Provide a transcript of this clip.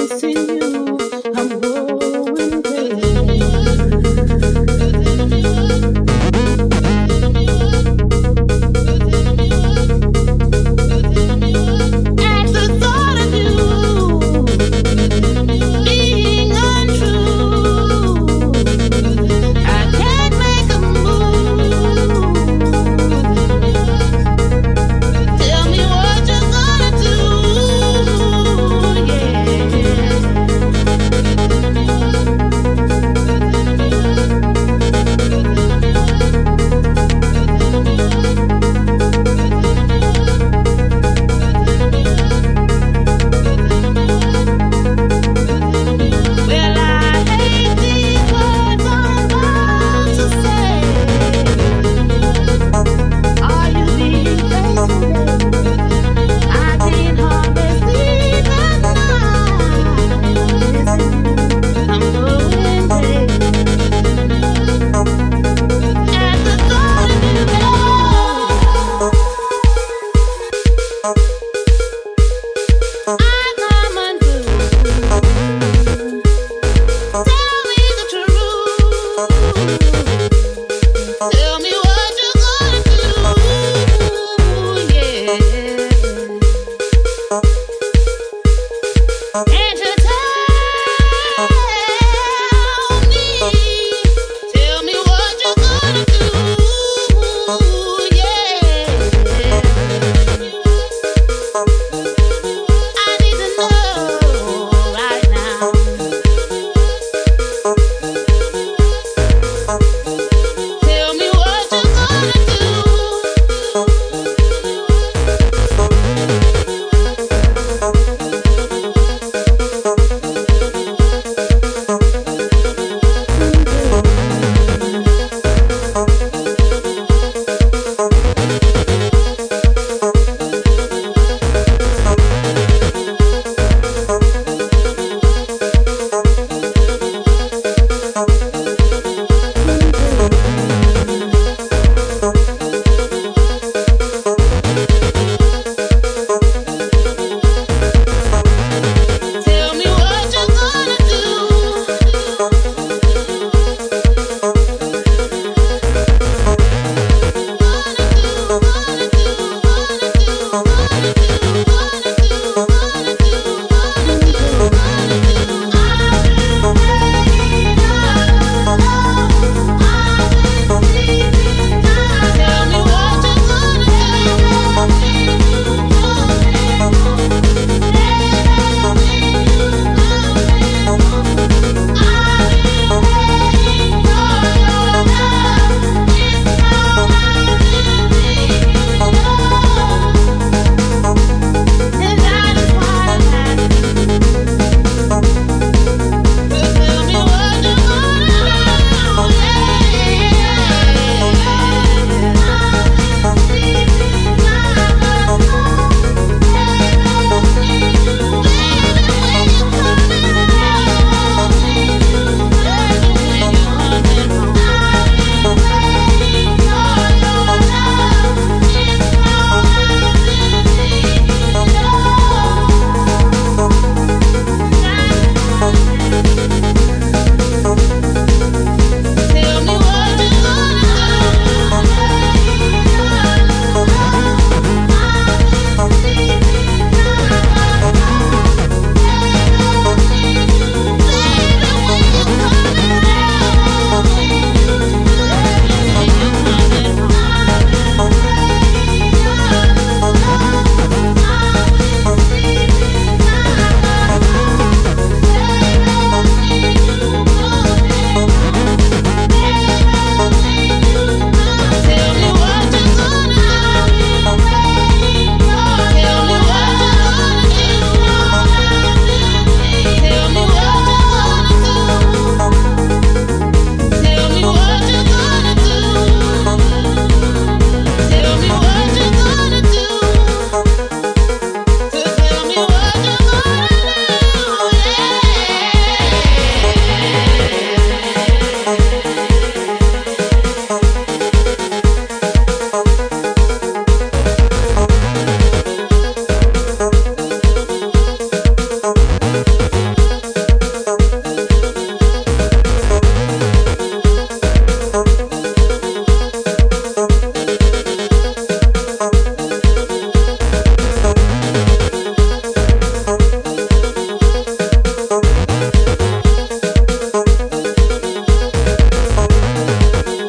I see you.